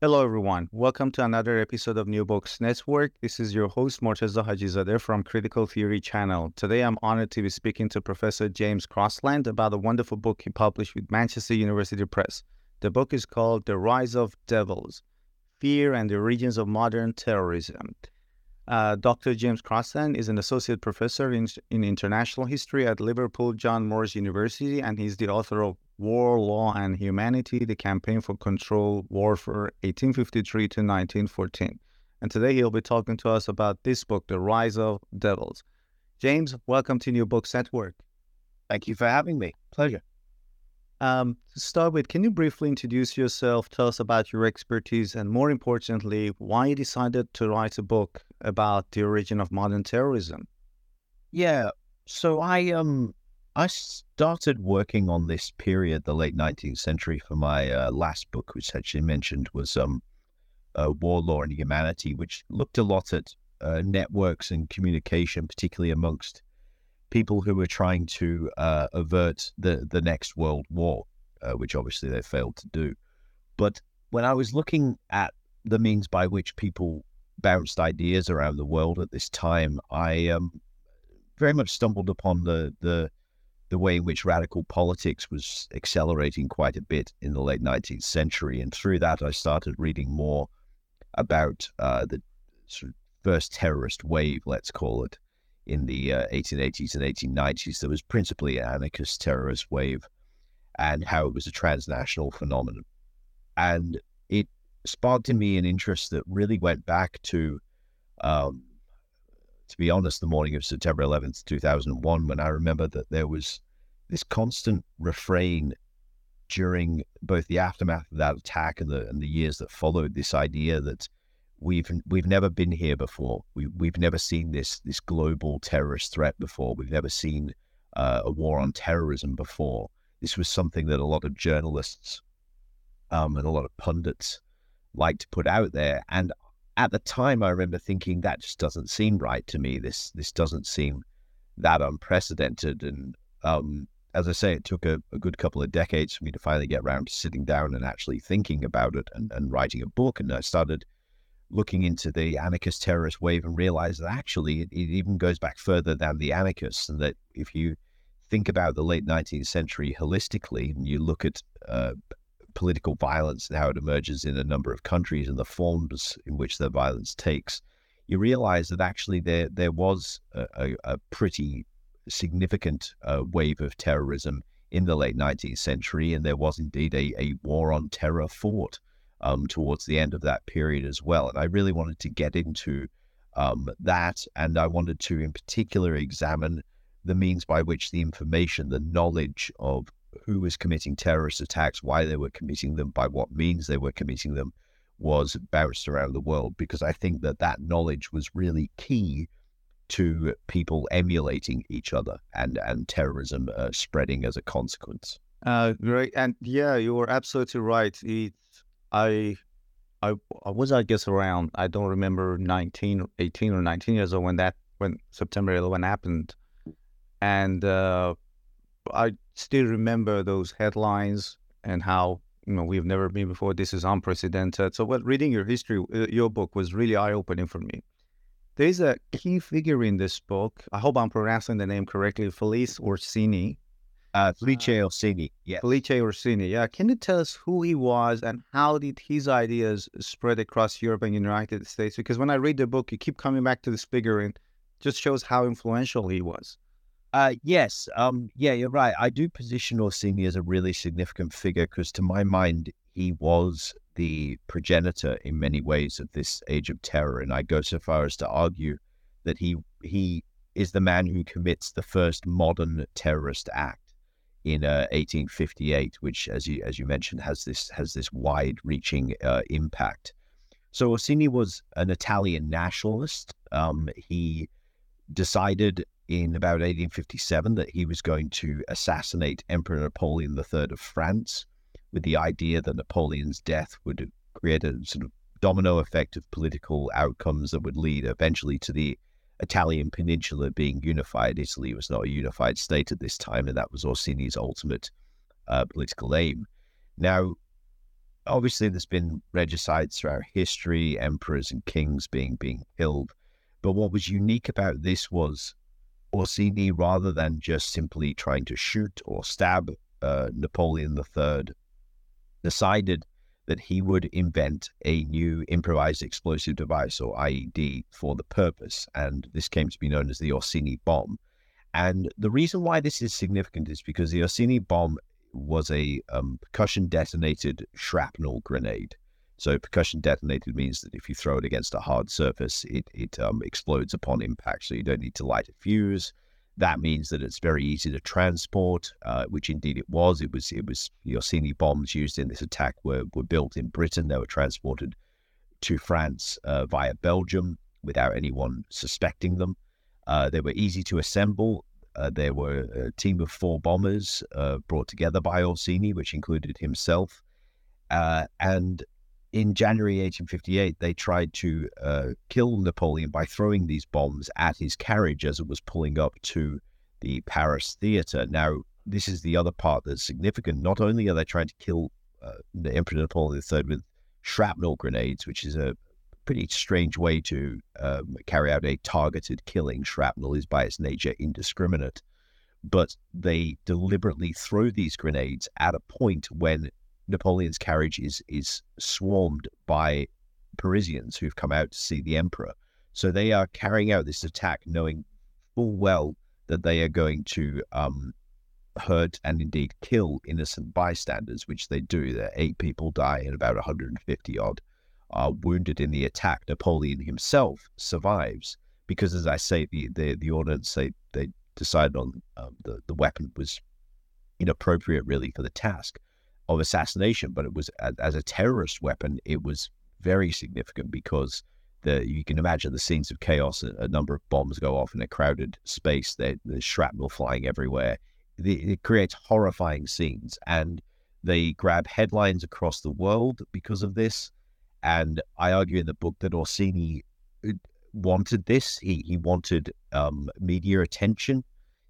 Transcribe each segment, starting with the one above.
Hello, everyone. Welcome to another episode of New Books Network. This is your host, Morteza Hajizadeh from Critical Theory Channel. Today, I'm honored to be speaking to Professor James Crossland about a wonderful book he published with Manchester University Press. The book is called The Rise of Devils Fear and the Origins of Modern Terrorism. Uh, Dr. James Crossland is an associate professor in, in international history at Liverpool John Moores University, and he's the author of War, Law, and Humanity, the Campaign for Control Warfare, 1853 to 1914. And today he'll be talking to us about this book, The Rise of Devils. James, welcome to New Books Network. Thank you for having me. Pleasure. Um, to start with, can you briefly introduce yourself, tell us about your expertise, and more importantly, why you decided to write a book about the origin of modern terrorism? Yeah, so I um I started working on this period, the late 19th century, for my uh, last book, which actually mentioned was um uh, War, Law, and Humanity, which looked a lot at uh, networks and communication, particularly amongst people who were trying to uh, avert the, the next world war, uh, which obviously they failed to do. But when I was looking at the means by which people bounced ideas around the world at this time, I um, very much stumbled upon the, the the way in which radical politics was accelerating quite a bit in the late 19th century. And through that, I started reading more about uh, the sort of first terrorist wave, let's call it, in the uh, 1880s and 1890s. There was principally an anarchist terrorist wave and how it was a transnational phenomenon. And it sparked in me an interest that really went back to, um, to be honest, the morning of September 11th, 2001, when I remember that there was this constant refrain during both the aftermath of that attack and the and the years that followed this idea that we've we've never been here before. We we've never seen this this global terrorist threat before. We've never seen uh, a war on terrorism before. This was something that a lot of journalists um, and a lot of pundits like to put out there. And at the time, I remember thinking that just doesn't seem right to me. This this doesn't seem that unprecedented. And um, as I say, it took a, a, good couple of decades for me to finally get around to sitting down and actually thinking about it and, and writing a book. And I started looking into the anarchist terrorist wave and realized that actually it, it, even goes back further than the anarchists, and that if you think about the late 19th century holistically and you look at uh, political violence and how it emerges in a number of countries and the forms in which the violence takes, you realize that actually there there was a, a, pretty significant uh, wave of terrorism in the late 19th century, and there was indeed a, a war on terror fought um, towards the end of that period as well. And I really wanted to get into um, that, and I wanted to, in particular, examine the means by which the information, the knowledge of who was committing terrorist attacks, why they were committing them, by what means they were committing them, was bounced around the world. Because I think that that knowledge was really key to people emulating each other and and terrorism uh, spreading as a consequence. Uh, great, and yeah, you were absolutely right. It, I, I, I was I guess around I don't remember 19, 18 or nineteen years old when that when September 11 happened, and uh, I still remember those headlines and how you know we've never been before. This is unprecedented. So, what reading your history, uh, your book was really eye opening for me. There is a key figure in this book. I hope I'm pronouncing the name correctly. Felice Orsini. Uh, Felice Orsini, yeah. Felice Orsini, yeah. Can you tell us who he was and how did his ideas spread across Europe and United States? Because when I read the book, you keep coming back to this figure and just shows how influential he was. Uh, yes, um, yeah, you're right. I do position Orsini as a really significant figure because, to my mind, he was the progenitor in many ways of this age of terror, and I go so far as to argue that he he is the man who commits the first modern terrorist act in uh, 1858, which, as you as you mentioned, has this has this wide-reaching uh, impact. So Orsini was an Italian nationalist. Um, he decided in about 1857 that he was going to assassinate Emperor Napoleon III of France, with the idea that Napoleon's death would create a sort of domino effect of political outcomes that would lead eventually to the Italian peninsula being unified. Italy was not a unified state at this time, and that was Orsini's ultimate uh, political aim. Now, obviously, there's been regicides throughout history, emperors and kings being being killed. But what was unique about this was Orsini, rather than just simply trying to shoot or stab uh, Napoleon III, decided that he would invent a new improvised explosive device or IED for the purpose. And this came to be known as the Orsini bomb. And the reason why this is significant is because the Orsini bomb was a um, percussion detonated shrapnel grenade. So percussion detonated means that if you throw it against a hard surface, it, it um, explodes upon impact. So you don't need to light a fuse. That means that it's very easy to transport, uh, which indeed it was. It was it was the Orsini bombs used in this attack were were built in Britain. They were transported to France uh, via Belgium without anyone suspecting them. Uh, they were easy to assemble. Uh, there were a team of four bombers uh, brought together by Orsini, which included himself. Uh, and in January 1858, they tried to uh, kill Napoleon by throwing these bombs at his carriage as it was pulling up to the Paris theater. Now, this is the other part that's significant. Not only are they trying to kill uh, the Emperor Napoleon III with shrapnel grenades, which is a pretty strange way to um, carry out a targeted killing. Shrapnel is by its nature indiscriminate. But they deliberately throw these grenades at a point when Napoleon's carriage is is swarmed by Parisians who've come out to see the emperor. So they are carrying out this attack, knowing full well that they are going to um, hurt and indeed kill innocent bystanders, which they do. There eight people die and about 150 odd are wounded in the attack. Napoleon himself survives because, as I say, the the, the ordnance they they decided on um, the the weapon was inappropriate really for the task of assassination, but it was as a terrorist weapon. It was very significant because the you can imagine the scenes of chaos. A, a number of bombs go off in a crowded space. There, there's shrapnel flying everywhere. The, it creates horrifying scenes, and they grab headlines across the world because of this. And I argue in the book that Orsini uh, wanted this. He he wanted um, media attention.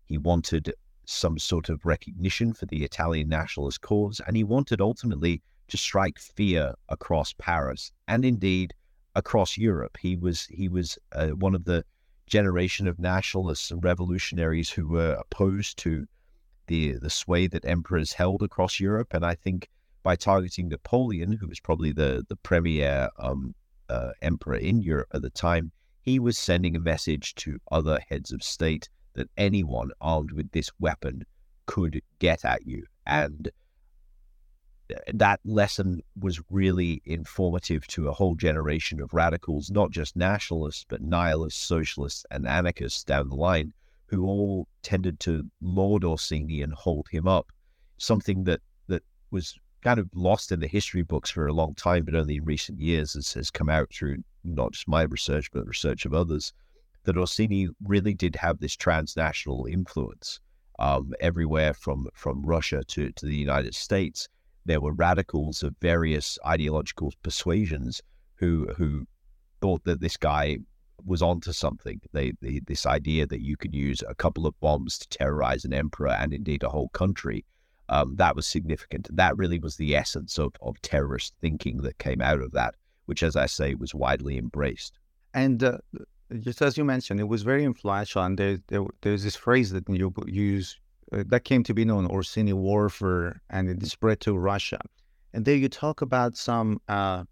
He wanted some sort of recognition for the Italian nationalist cause, and he wanted ultimately to strike fear across Paris and indeed across Europe. He was he was uh, one of the generation of nationalists and revolutionaries who were opposed to the the sway that emperors held across Europe, and I think by targeting Napoleon, who was probably the the premier um, uh, emperor in Europe at the time, he was sending a message to other heads of state that anyone armed with this weapon could get at you. And uh, that lesson was really informative to a whole generation of radicals, not just nationalists, but nihilists, socialists, and anarchists down the line, who all tended to laud Orsini and hold him up. Something that, that was kind of lost in the history books for a long time, but only in recent years has, has come out through not just my research, but research of others that Orsini really did have this transnational influence um, everywhere from from Russia to, to the United States. There were radicals of various ideological persuasions who who thought that this guy was onto something. They, they this idea that you could use a couple of bombs to terrorize an emperor and indeed a whole country. Um, that was significant. That really was the essence of, of terrorist thinking that came out of that, which, as I say, was widely embraced. And uh, just as you mentioned, it was very influential. And there, there there's this phrase that you use uh, that came to be known Orsini warfare, and it spread to Russia. And there you talk about some uh,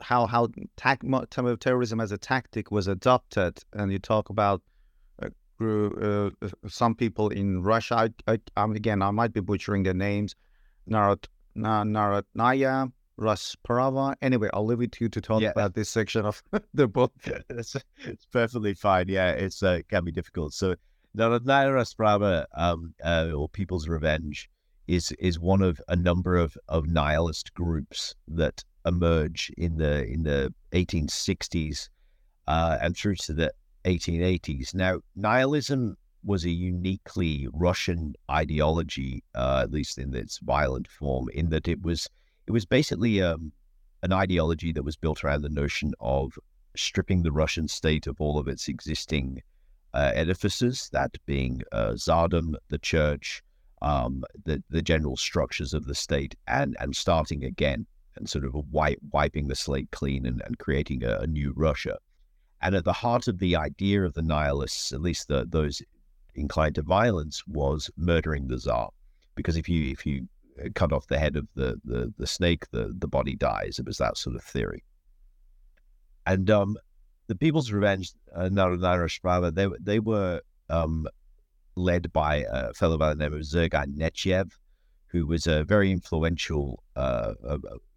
how how tac- terrorism as a tactic was adopted, and you talk about uh, uh, some people in Russia. I, I, um, again, I might be butchering their names. Narot, Narodnaya, Rasprava. Anyway, I'll leave it to you to talk yeah. about this section of the book. it's, it's perfectly fine. Yeah, it's uh, can be difficult. So, Narodnaya Rasprava, um, uh, or People's Revenge, is is one of a number of, of nihilist groups that emerge in the in the 1860s uh, and through to the 1880s. Now, nihilism was a uniquely Russian ideology, uh, at least in its violent form, in that it was it was basically um, an ideology that was built around the notion of stripping the Russian state of all of its existing uh, edifices, that being uh, Tsardom, the church, um, the the general structures of the state, and and starting again and sort of wipe, wiping the slate clean and, and creating a, a, new Russia. And at the heart of the idea of the nihilists, at least the, those inclined to violence, was murdering the Tsar. Because if you if you cut off the head of the, the, the snake, the, the body dies. It was that sort of theory. And um, the People's Revenge, uh, Narasprava, they, they were um, led by a fellow by the name of Sergei Nechayev, who was a very influential uh,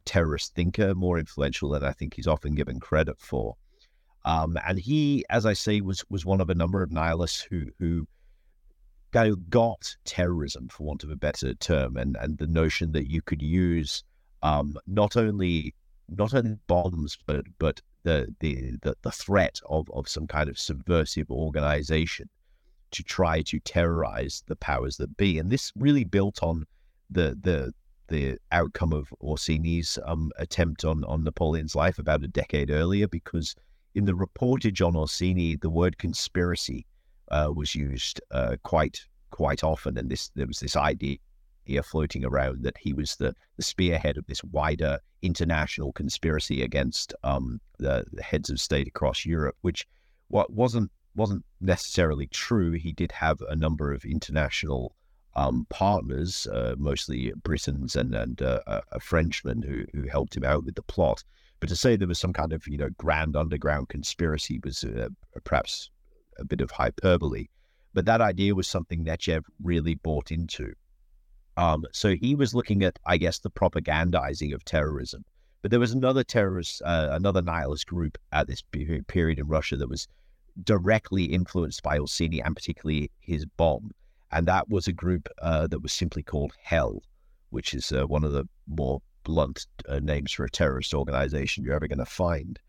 terrorist thinker, more influential than I think he's often given credit for. Um, and he, as I say, was was one of a number of nihilists who who got terrorism, for want of a better term, and and the notion that you could use um, not only not only bombs, but but the the the, the threat of, of some kind of subversive organization to try to terrorize the powers that be. And this really built on the the the outcome of Orsini's um, attempt on, on Napoleon's life about a decade earlier, because in the reportage on Orsini, the word conspiracy uh, was used uh, quite quite often, and this there was this idea floating around that he was the, the spearhead of this wider international conspiracy against um, the, the, heads of state across Europe, which what wasn't wasn't necessarily true. He did have a number of international um, partners, uh, mostly Britons and and uh, a Frenchman who who helped him out with the plot. But to say there was some kind of you know grand underground conspiracy was uh, perhaps a bit of hyperbole. But that idea was something Nechayev really bought into. Um, so he was looking at, I guess, the propagandizing of terrorism. But there was another terrorist, uh, another nihilist group at this period in Russia that was directly influenced by Orsini and particularly his bomb and that was a group uh, that was simply called Hell, which is uh, one of the more blunt uh, names for a terrorist organization you're ever going to find.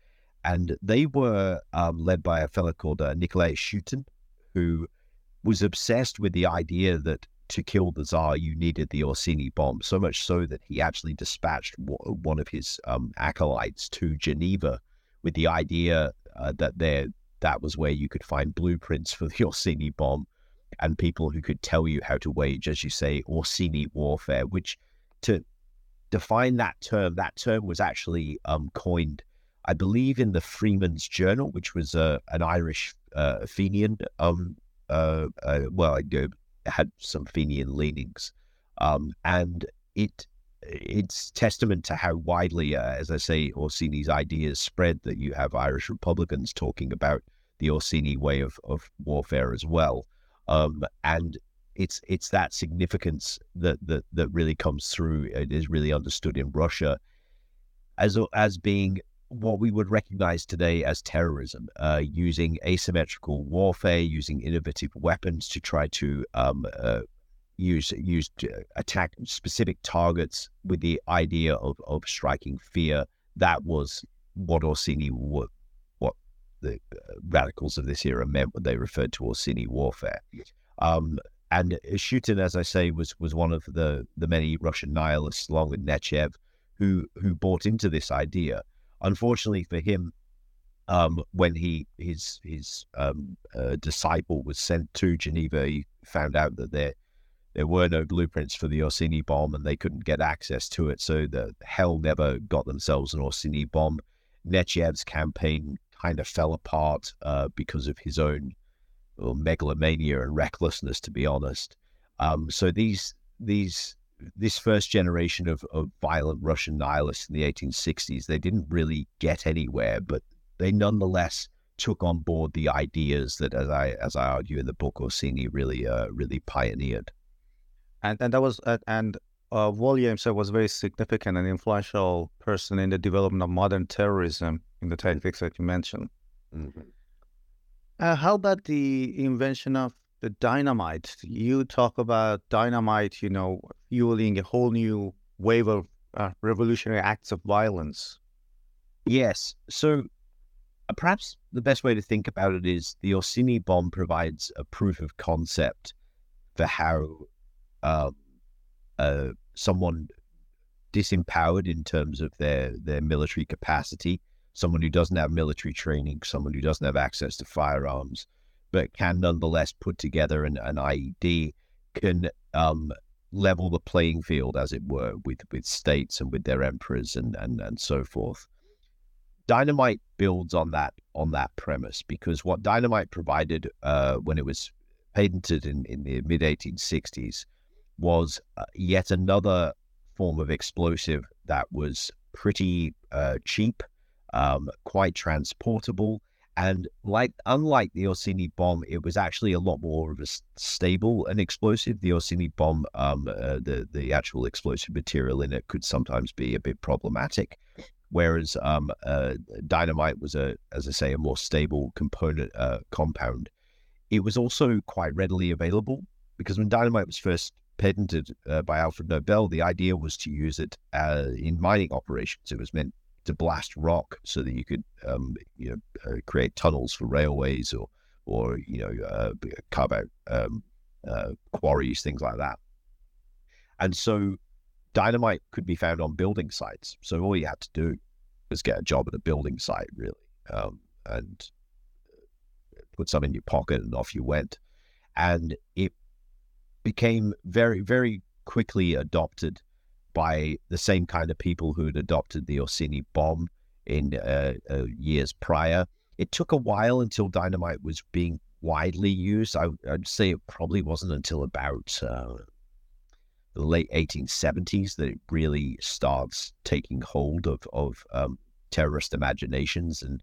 And they were um, led by a fellow called uh, Nikolai Shutin, who was obsessed with the idea that to kill the Tsar, you needed the Orsini bomb, so much so that he actually dispatched w- one of his um, acolytes to Geneva with the idea uh, that there that was where you could find blueprints for the Orsini bomb and people who could tell you how to wage, as you say, Orsini warfare, which to define that term, that term was actually um, coined, I believe, in the Freeman's Journal, which was uh, an Irish uh, Fenian, um, uh, uh well, it had some Fenian leanings. Um, and it it's testament to how widely, uh, as I say, Orsini's ideas spread that you have Irish Republicans talking about the Orsini way of, of warfare as well. Um, and it's it's that significance that that that really comes through. It is really understood in Russia as as being what we would recognize today as terrorism, uh, using asymmetrical warfare, using innovative weapons to try to um, uh, use use to attack specific targets with the idea of of striking fear. That was what Orsini what what the uh, radicals of this era meant when they referred to Orsini warfare. Um, and Shutin, as I say, was was one of the the many Russian nihilists, along with Nechayev, who who bought into this idea. Unfortunately for him, um, when he his his um, uh, disciple was sent to Geneva, he found out that there there were no blueprints for the Orsini bomb, and they couldn't get access to it. So the hell never got themselves an Orsini bomb. Nechayev's campaign kind of fell apart uh, because of his own or megalomania and recklessness, to be honest. Um, so these these this first generation of, of violent Russian nihilists in the 1860s, they didn't really get anywhere, but they nonetheless took on board the ideas that, as I as I argue in the book, Orsini really uh, really pioneered. And and that was uh, and uh, Williams was a very significant and influential person in the development of modern terrorism in the tactics that you mentioned. Mm-hmm. Uh, how about the invention of the dynamite? You talk about dynamite, you know, fueling a whole new wave of uh, revolutionary acts of violence. Yes. So uh, perhaps the best way to think about it is the Orsini bomb provides a proof of concept for how um, uh, someone disempowered in terms of their their military capacity, someone who doesn't have military training, someone who doesn't have access to firearms, but can nonetheless put together an, an IED, can um, level the playing field, as it were, with with states and with their emperors and and and so forth. Dynamite builds on that on that premise because what dynamite provided uh, when it was patented in, in the mid 1860s was uh, yet another form of explosive that was pretty uh, cheap, um, quite transportable, and like unlike the Orsini bomb, it was actually a lot more of a stable and explosive. The Orsini bomb, um, uh, the the actual explosive material in it could sometimes be a bit problematic whereas um, uh, dynamite was a, as I say, a more stable component uh, compound. It was also quite readily available because when dynamite was first patented uh, by Alfred Nobel, the idea was to use it uh, in mining operations. It was meant to blast rock so that you could, um, you know, uh, create tunnels for railways or, or you know, uh, carve out um, quarries, things like that. And so dynamite could be found on building sites. So all you had to do was get a job at a building site, really, um, and put some in your pocket, and off you went. And it became very, very quickly adopted by the same kind of people who had adopted the Orsini bomb in uh, uh, years prior. It took a while until dynamite was being widely used. I, would say it probably wasn't until about uh, the late 1870s that it really starts taking hold of, of um, terrorist imaginations. And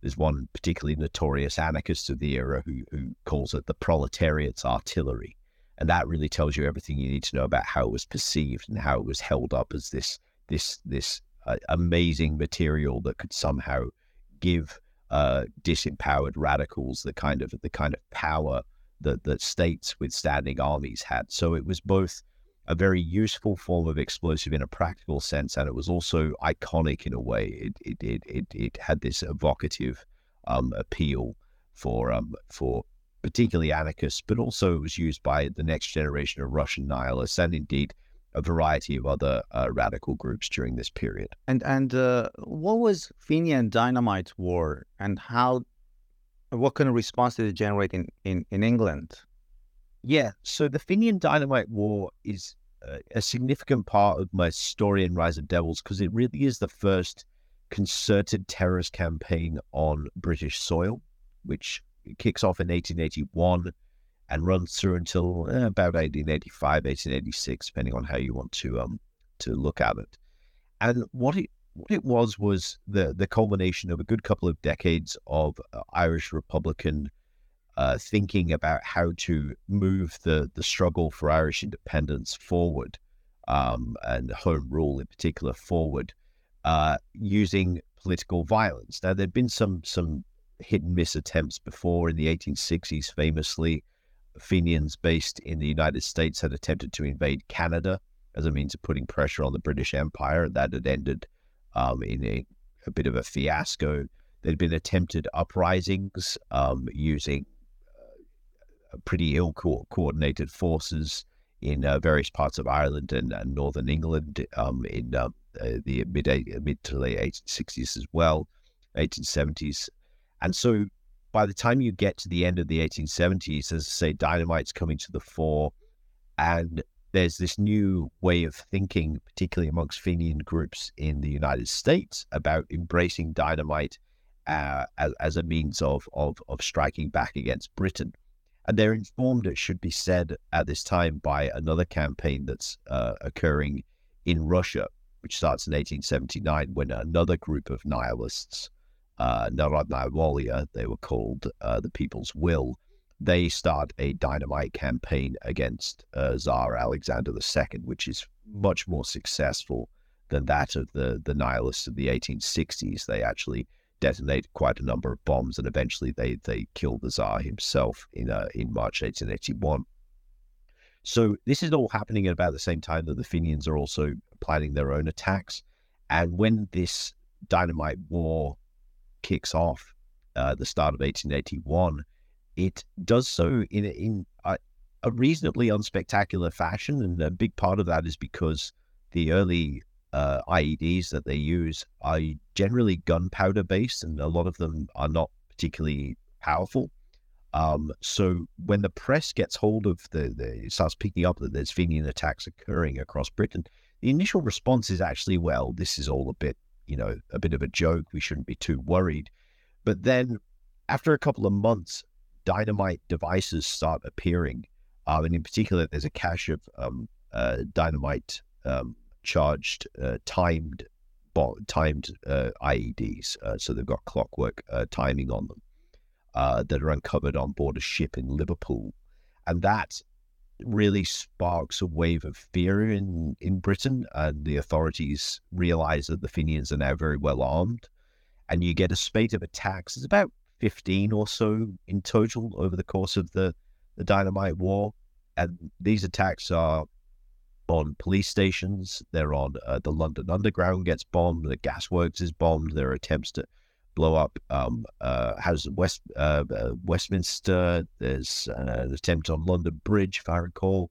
there's one particularly notorious anarchist of the era who, who calls it the proletariat's artillery. And that really tells you everything you need to know about how it was perceived and how it was held up as this this this uh, amazing material that could somehow give uh, disempowered radicals the kind of the kind of power that that states with standing armies had. So it was both a very useful form of explosive in a practical sense, and it was also iconic in a way. It it it it, it had this evocative um, appeal for um, for particularly anarchists, but also it was used by the next generation of Russian nihilists and indeed a variety of other uh, radical groups during this period. And and uh, what was Fenian Dynamite War, and how, what kind of response did it generate in, in, in England? Yeah, so the Fenian Dynamite War is a significant part of my story in Rise of Devils because it really is the first concerted terrorist campaign on British soil, which kicks off in 1881 and runs through until eh, about 1885, 1886, depending on how you want to um to look at it. And what it what it was was the the culmination of a good couple of decades of uh, Irish Republican uh, thinking about how to move the the struggle for Irish independence forward um, and home rule in particular forward uh, using political violence. Now there'd been some some hit and miss attempts before in the 1860s. Famously, Fenians based in the United States had attempted to invade Canada as a means of putting pressure on the British Empire. That had ended um, in a, a, bit of a fiasco. There'd been attempted uprisings um, using pretty ill co- coordinated forces in uh, various parts of Ireland and, and Northern England um, in uh, the mid mid to late 1860s as well, 1870s, and so by the time you get to the end of the 1870s, as I say, dynamite's coming to the fore, and there's this new way of thinking, particularly amongst Fenian groups in the United States, about embracing dynamite uh, as, as a means of, of of striking back against Britain. And they're informed, it should be said at this time, by another campaign that's uh, occurring in Russia, which starts in 1879 when another group of nihilists, uh, Narodnaya Volia, they were called uh, the People's Will, they start a dynamite campaign against uh, Tsar Alexander II, which is much more successful than that of the, the nihilists of the 1860s. They actually detonate quite a number of bombs, and eventually they they killed the Tsar himself in uh, in March 1881. So this is all happening at about the same time that the Fenians are also planning their own attacks. And when this dynamite war kicks off uh, the start of 1881, it does so in in a, a reasonably unspectacular fashion, and a big part of that is because the early uh, IEDs that they use are generally gunpowder based, and a lot of them are not particularly powerful. Um, so when the press gets hold of the, the starts picking up that there's Fenian attacks occurring across Britain, the initial response is actually, well, this is all a bit, you know, a bit of a joke. We shouldn't be too worried. But then after a couple of months, dynamite devices start appearing. Um, and in particular, there's a cache of um, uh, dynamite um, charged, uh, timed, timed uh, IEDs. Uh, so they've got clockwork uh, timing on them uh, that are uncovered on board a ship in Liverpool, and that really sparks a wave of fear in in Britain, and the authorities realize that the Fenians are now very well armed, and you get a spate of attacks. It's about fifteen or so in total over the course of the the Dynamite War, and these attacks are on police stations. They're on uh, the London Underground gets bombed. The gasworks is bombed. There are attempts to blow up um, uh, West uh, uh, Westminster. There's uh, an attempt on London Bridge, if I recall.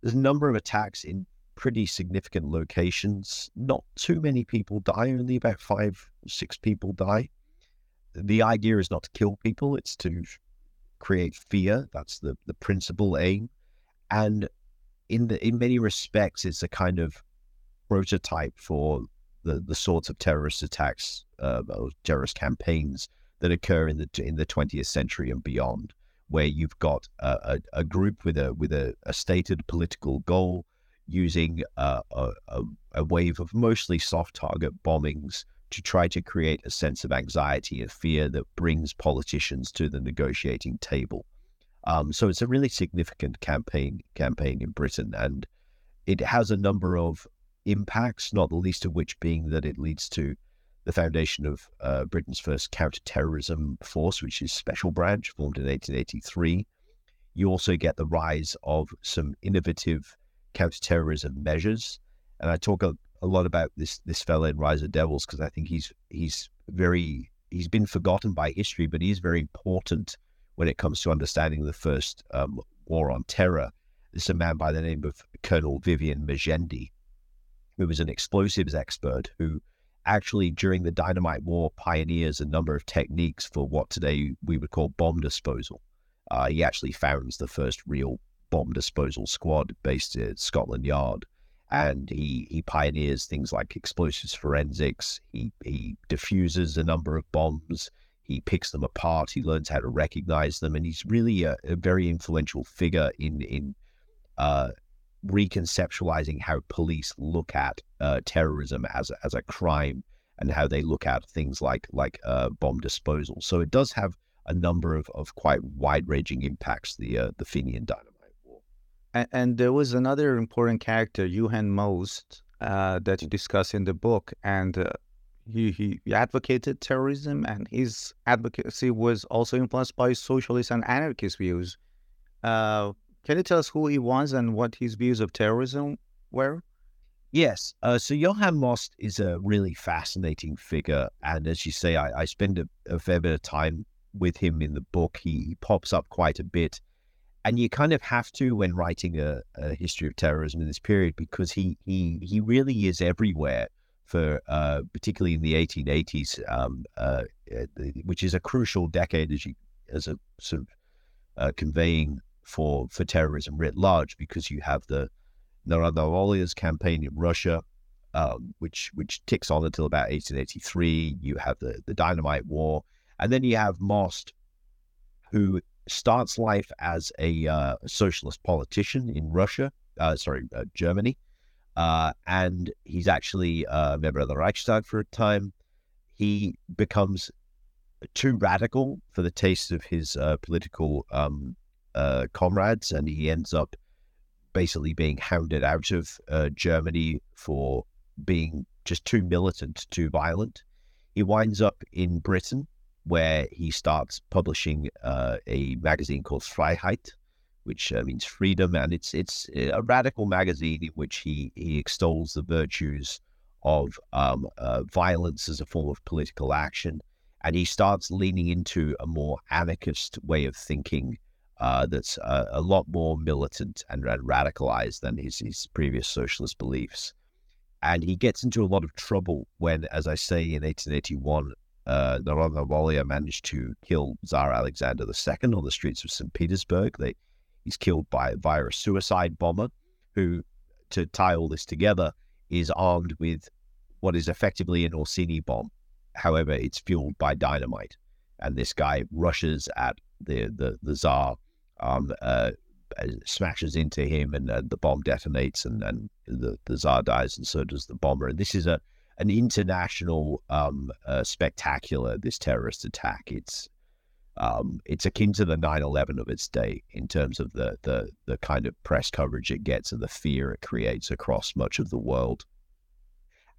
There's a number of attacks in pretty significant locations. Not too many people die. Only about five, six people die. The idea is not to kill people; it's to create fear. That's the the principal aim. And in the in many respects, it's a kind of prototype for the the sorts of terrorist attacks uh, or terrorist campaigns that occur in the in the 20th century and beyond, where you've got a, a, a group with a with a, a stated political goal using uh, a, a, wave of mostly soft target bombings to try to create a sense of anxiety and fear that brings politicians to the negotiating table. Um, so it's a really significant campaign campaign in Britain, and it has a number of impacts, not the least of which being that it leads to the foundation of uh, Britain's first counterterrorism force, which is Special Branch, formed in 1883. You also get the rise of some innovative counterterrorism measures, and I talk a, a lot about this this fellow in Rise of Devils because I think he's he's very he's been forgotten by history, but he's very important when it comes to understanding the first um, war on terror. This is a man by the name of Colonel Vivian Majendie, who was an explosives expert who actually, during the dynamite war, pioneers a number of techniques for what today we would call bomb disposal. Uh, he actually founds the first real bomb disposal squad based at Scotland Yard. And he, he pioneers things like explosives forensics. He, he diffuses a number of bombs. He picks them apart. He learns how to recognize them, and he's really a, a very influential figure in in uh, reconceptualizing how police look at uh, terrorism as a, as a crime and how they look at things like like uh, bomb disposal. So it does have a number of, of quite wide ranging impacts. The uh, the Fenian dynamite war. And, and, there was another important character, Johann Most, uh, that you discuss in the book, and uh, he, he, he advocated terrorism and his advocacy was also influenced by socialist and anarchist views. Can you tell us who he was and what his views of terrorism were? Yes. Uh, so Johann Most is a really fascinating figure. And as you say, I, I spend a, a, fair bit of time with him in the book. He, he, pops up quite a bit. And you kind of have to when writing a, a history of terrorism in this period because he, he, he really is everywhere for uh, particularly in the 1880s, um, uh, uh which is a crucial decade as you as a sort of uh, conveying for for terrorism writ large, because you have the Narodna campaign in Russia, um, which which ticks on until about 1883. You have the the Dynamite War, and then you have Most, who starts life as a uh, socialist politician in Russia, uh, sorry, uh, Germany, uh, and he's actually a member of the Reichstag for a time. He becomes too radical for the taste of his uh, political um, uh, comrades, and he ends up basically being hounded out of Germany for being just too militant, too violent. He winds up in Britain where he starts publishing uh, a magazine called Freiheit, which uh, means freedom, and it's it's a radical magazine in which he he extols the virtues of um, uh, violence as a form of political action, and he starts leaning into a more anarchist way of thinking. Uh, that's a lot more militant and, radicalized than his, his previous socialist beliefs. And he gets into a lot of trouble when, as I say, in 1881, uh, Narodna managed to kill Tsar Alexander II on the streets of St. Petersburg. They, he's killed by via a suicide bomber who, to tie all this together, is armed with what is effectively an Orsini bomb. However, it's fueled by dynamite. And this guy rushes at the, the, the Tsar, um, uh, smashes into him, and uh, the bomb detonates, and, and the, the Tsar dies, and so does the bomber. And this is a an international um, uh, spectacular. This terrorist attack. It's um, it's akin to the 9/11 of its day in terms of the the the kind of press coverage it gets and the fear it creates across much of the world.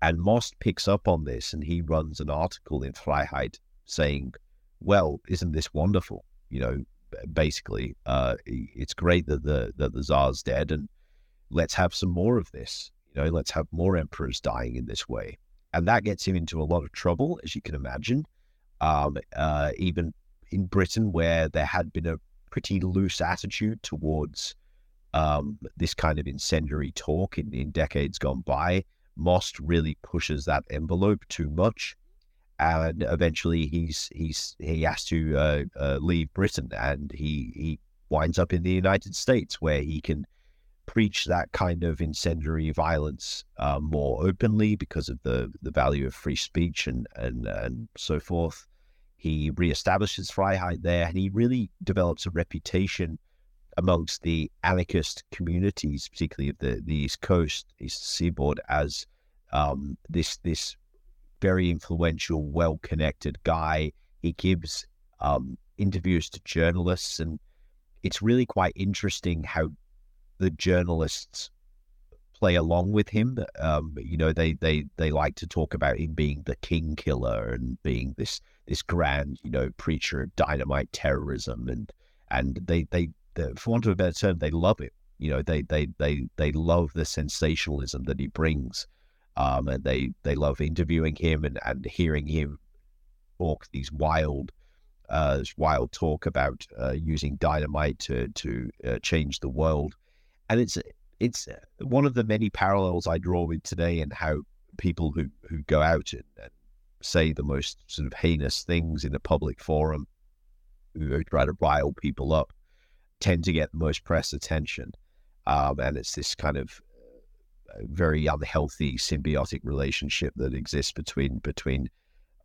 And Most picks up on this, and he runs an article in Freiheit saying, "Well, isn't this wonderful? You know, basically, uh, it's great that the that the Tsar's dead, and let's have some more of this. You know, let's have more emperors dying in this way." and that gets him into a lot of trouble, as you can imagine. Um, uh, even in Britain, where there had been a pretty loose attitude towards um, this kind of incendiary talk in, in decades gone by, Most really pushes that envelope too much, and eventually he's he's he has to uh, uh, leave Britain, and he he winds up in the United States, where he can preach that kind of incendiary violence uh, more openly because of the, the value of free speech and, and, and so forth. He reestablishes Freiheit there and he really develops a reputation amongst the anarchist communities, particularly of the, the East Coast, East Seaboard, as um, this this very influential, well connected guy. He gives um, interviews to journalists, and it's really quite interesting how the journalists play along with him. Um, you know, they they they like to talk about him being the king killer and being this this grand, you know, preacher of dynamite terrorism, and and they they, they for want of a better term, they love it. You know, they they they they love the sensationalism that he brings, um, and they they love interviewing him and and hearing him talk these wild. Uh, wild talk about uh, using dynamite to to uh, change the world, and it's it's one of the many parallels I draw with today and how people who who go out and, and say the most sort of heinous things in a public forum, who try to rile people up, tend to get the most press attention, um, and it's this kind of very unhealthy symbiotic relationship that exists between between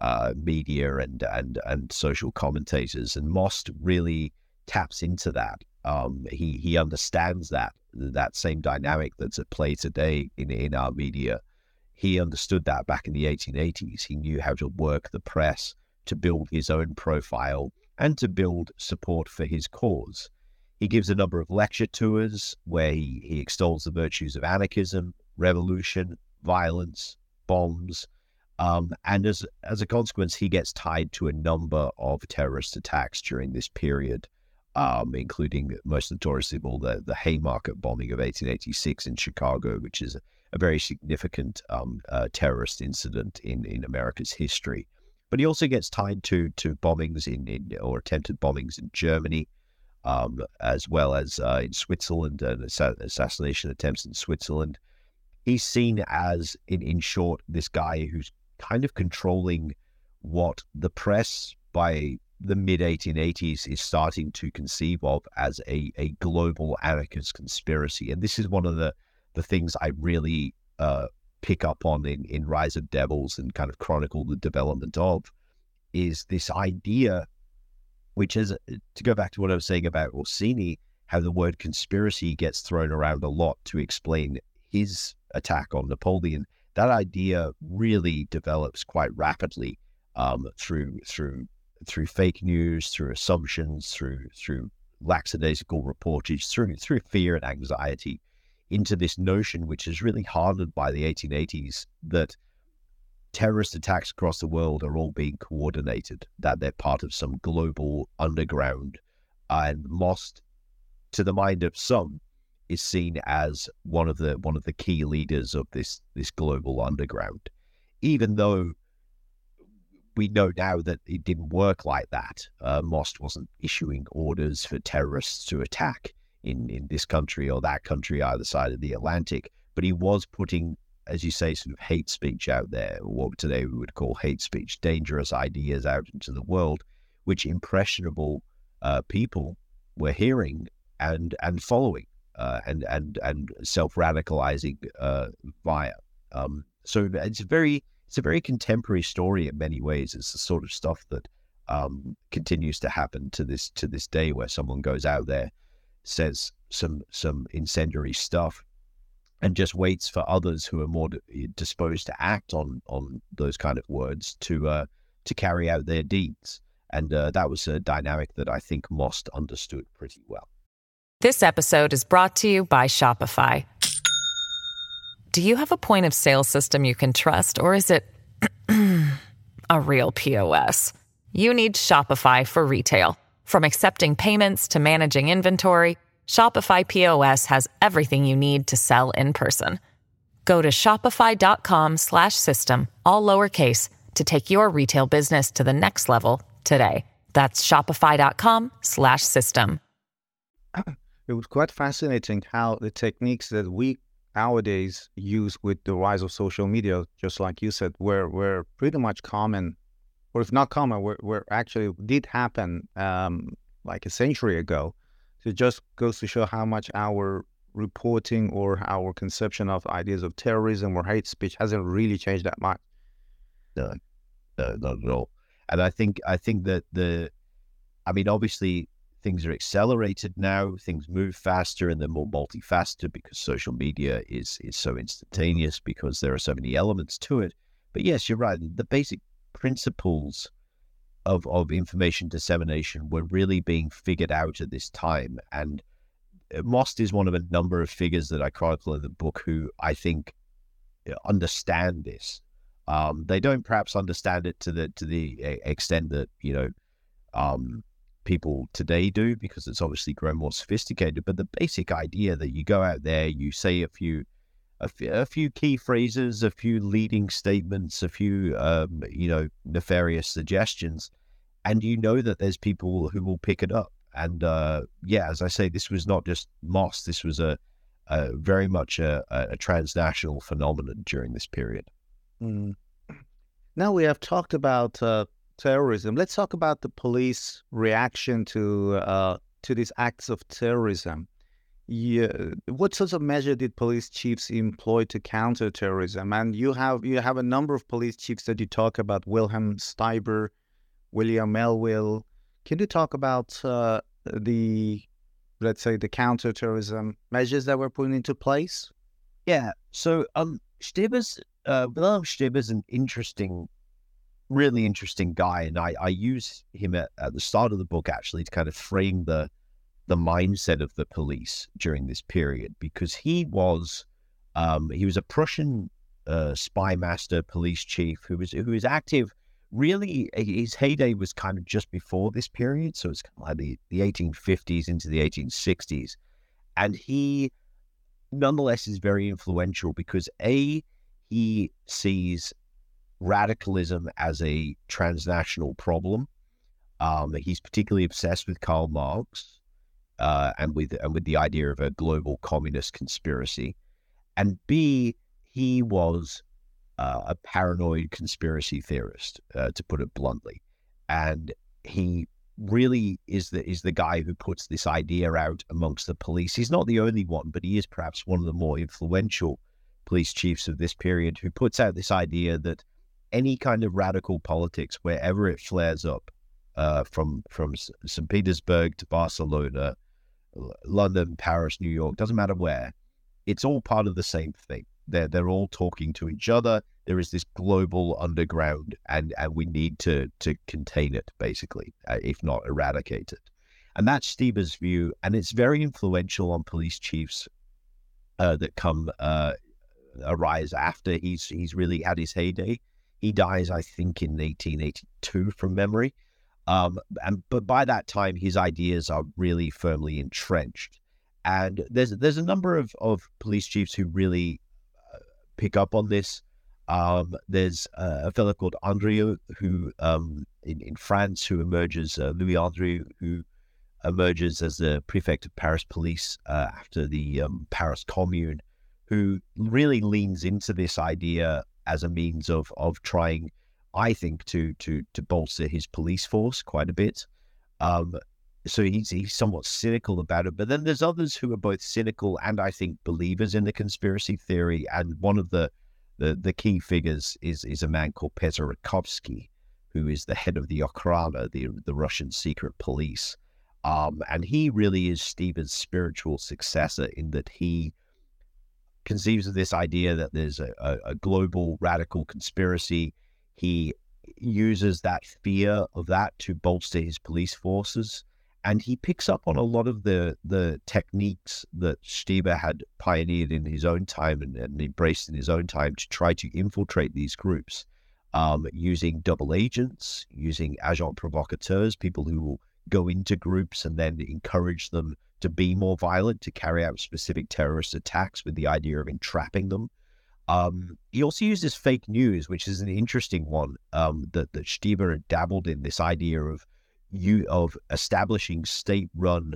uh, media and and and social commentators, and Most really taps into that. Um, he he understands that that same dynamic that's at play today in, in our media. He understood that back in the 1880s. He knew how to work the press to build his own profile and to build support for his cause. He gives a number of lecture tours where he, he extols the virtues of anarchism, revolution, violence, bombs, um, and as as a consequence, he gets tied to a number of terrorist attacks during this period um, including most notoriously all the, the Haymarket bombing of 1886 in Chicago, which is a, a very significant um, uh, terrorist incident in, in America's history. But he also gets tied to to bombings in, in or attempted bombings in Germany, um, as well as uh, in Switzerland and assassination attempts in Switzerland. He's seen as, in in short, this guy who's kind of controlling what the press by the mid 1880s is starting to conceive of as a, a global anarchist conspiracy. And this is one of the, the things I really uh, pick up on in, in Rise of Devils and kind of chronicle the development of is this idea which is to go back to what I was saying about Orsini, how the word conspiracy gets thrown around a lot to explain his attack on Napoleon. That idea really develops quite rapidly um, through through through fake news, through assumptions, through through lackadaisical reportage, through through fear and anxiety, into this notion, which is really hardened by the 1880s, that terrorist attacks across the world are all being coordinated, that they're part of some global underground, and Most, to the mind of some, is seen as one of the one of the key leaders of this this global underground, even though we know now that it didn't work like that. Uh, Most wasn't issuing orders for terrorists to attack in, in this country or that country, either side of the Atlantic, but he was putting, as you say, sort of hate speech out there, what today we would call hate speech, dangerous ideas out into the world, which impressionable uh, people were hearing and and following uh, and and and self radicalizing uh, via. Um, so it's very it's a very contemporary story in many ways. It's the sort of stuff that um, continues to happen to this to this day, where someone goes out there, says some some incendiary stuff, and just waits for others who are more disposed to act on on those kind of words to uh, to carry out their deeds. And uh, that was a dynamic that I think Most understood pretty well. This episode is brought to you by Shopify. Do you have a point of sale system you can trust, or is it a real POS? You need Shopify for retail. From accepting payments to managing inventory, Shopify POS has everything you need to sell in person. Go to shopify.com/system all lowercase to take your retail business to the next level today. That's shopify.com/system. It was quite fascinating how the techniques that we nowadays use with the rise of social media, just like you said, were were pretty much common, or if not common, were, were actually did happen um, like a century ago. So it just goes to show how much our reporting or our conception of ideas of terrorism or hate speech hasn't really changed that much. No, no, not at all. And I think I think that the, I mean, obviously things are accelerated now. Things move faster and they're more multifaceted because social media is is so instantaneous because there are so many elements to it. But yes, you're right. The basic principles of of information dissemination were really being figured out at this time. And uh, Most is one of a number of figures that I chronicle in the book who I think uh, understand this. Um, they don't perhaps understand it to the to the extent that you know um, people today do because it's obviously grown more sophisticated. But the basic idea that you go out there, you say a few, a, few, key phrases, a few leading statements, a few, um, you know, nefarious suggestions, and you know that there's people who will pick it up. And uh, yeah, as I say, this was not just Most, This was a, a very much a, a, transnational phenomenon during this period. Mm. Now we have talked about uh, terrorism. Let's talk about the police reaction to uh, to these acts of terrorism. Yeah, what sorts of measure did police chiefs employ to counter terrorism? And you have you have a number of police chiefs that you talk about: Wilhelm Stieber, William Melville. Can you talk about uh, the let's say the counterterrorism measures that were put into place? Yeah. So um, Stieber's uh, Wilhelm Stieber's an interesting really interesting guy, and I, I use him at, at the start of the book actually to kind of frame the the mindset of the police during this period because he was um, he was a Prussian uh, spy master, police chief who was who was active. Really, his heyday was kind of just before this period, so it's kind of like the, the 1850s into the 1860s, and he nonetheless is very influential because a he sees radicalism as a transnational problem. Um, he's particularly obsessed with Karl Marx uh, and with and with the idea of a global communist conspiracy. And B, he was uh, a paranoid conspiracy theorist, uh, to put it bluntly, and he really is the is the guy who puts this idea out amongst the police. He's not the only one, but he is perhaps one of the more influential police chiefs of this period who puts out this idea that any kind of radical politics, wherever it flares up, uh, from from St. Petersburg to Barcelona, London, Paris, New York, doesn't matter where. It's all part of the same thing. They're they're all talking to each other. There is this global underground, and and we need to to contain it, basically, uh, if not eradicate it. And that's Stieber's view, and it's very influential on police chiefs uh, that come uh, arise after he's he's really had his heyday. He dies, I think, in 1882 from memory. Um, and but by that time, his ideas are really firmly entrenched. And there's there's a number of, of police chiefs who really uh, pick up on this. Um, there's a fellow called Andrieux who um, in, in France who emerges, uh, Louis Andrieux, who emerges as the prefect of Paris police uh, after the um, Paris Commune, who really leans into this idea as a means of of trying, I think, to to to bolster his police force quite a bit. Um, so he's he's somewhat cynical about it. But then there's others who are both cynical and I think believers in the conspiracy theory. And one of the the, the key figures is is a man called Petr Rachkovsky, who is the head of the Okhrana, the the Russian secret police. Um, and he really is Stieber's spiritual successor in that he conceives of this idea that there's a, a, a global radical conspiracy. He uses that fear of that to bolster his police forces. And he picks up on a lot of the the techniques that Stieber had pioneered in his own time and, and embraced in his own time to try to infiltrate these groups, um, using double agents, using agents provocateurs, people who will go into groups and then encourage them to be more violent, to carry out specific terrorist attacks with the idea of entrapping them. Um, he also uses fake news, which is an interesting one um, that that Stieber had dabbled in this idea of you of establishing state-run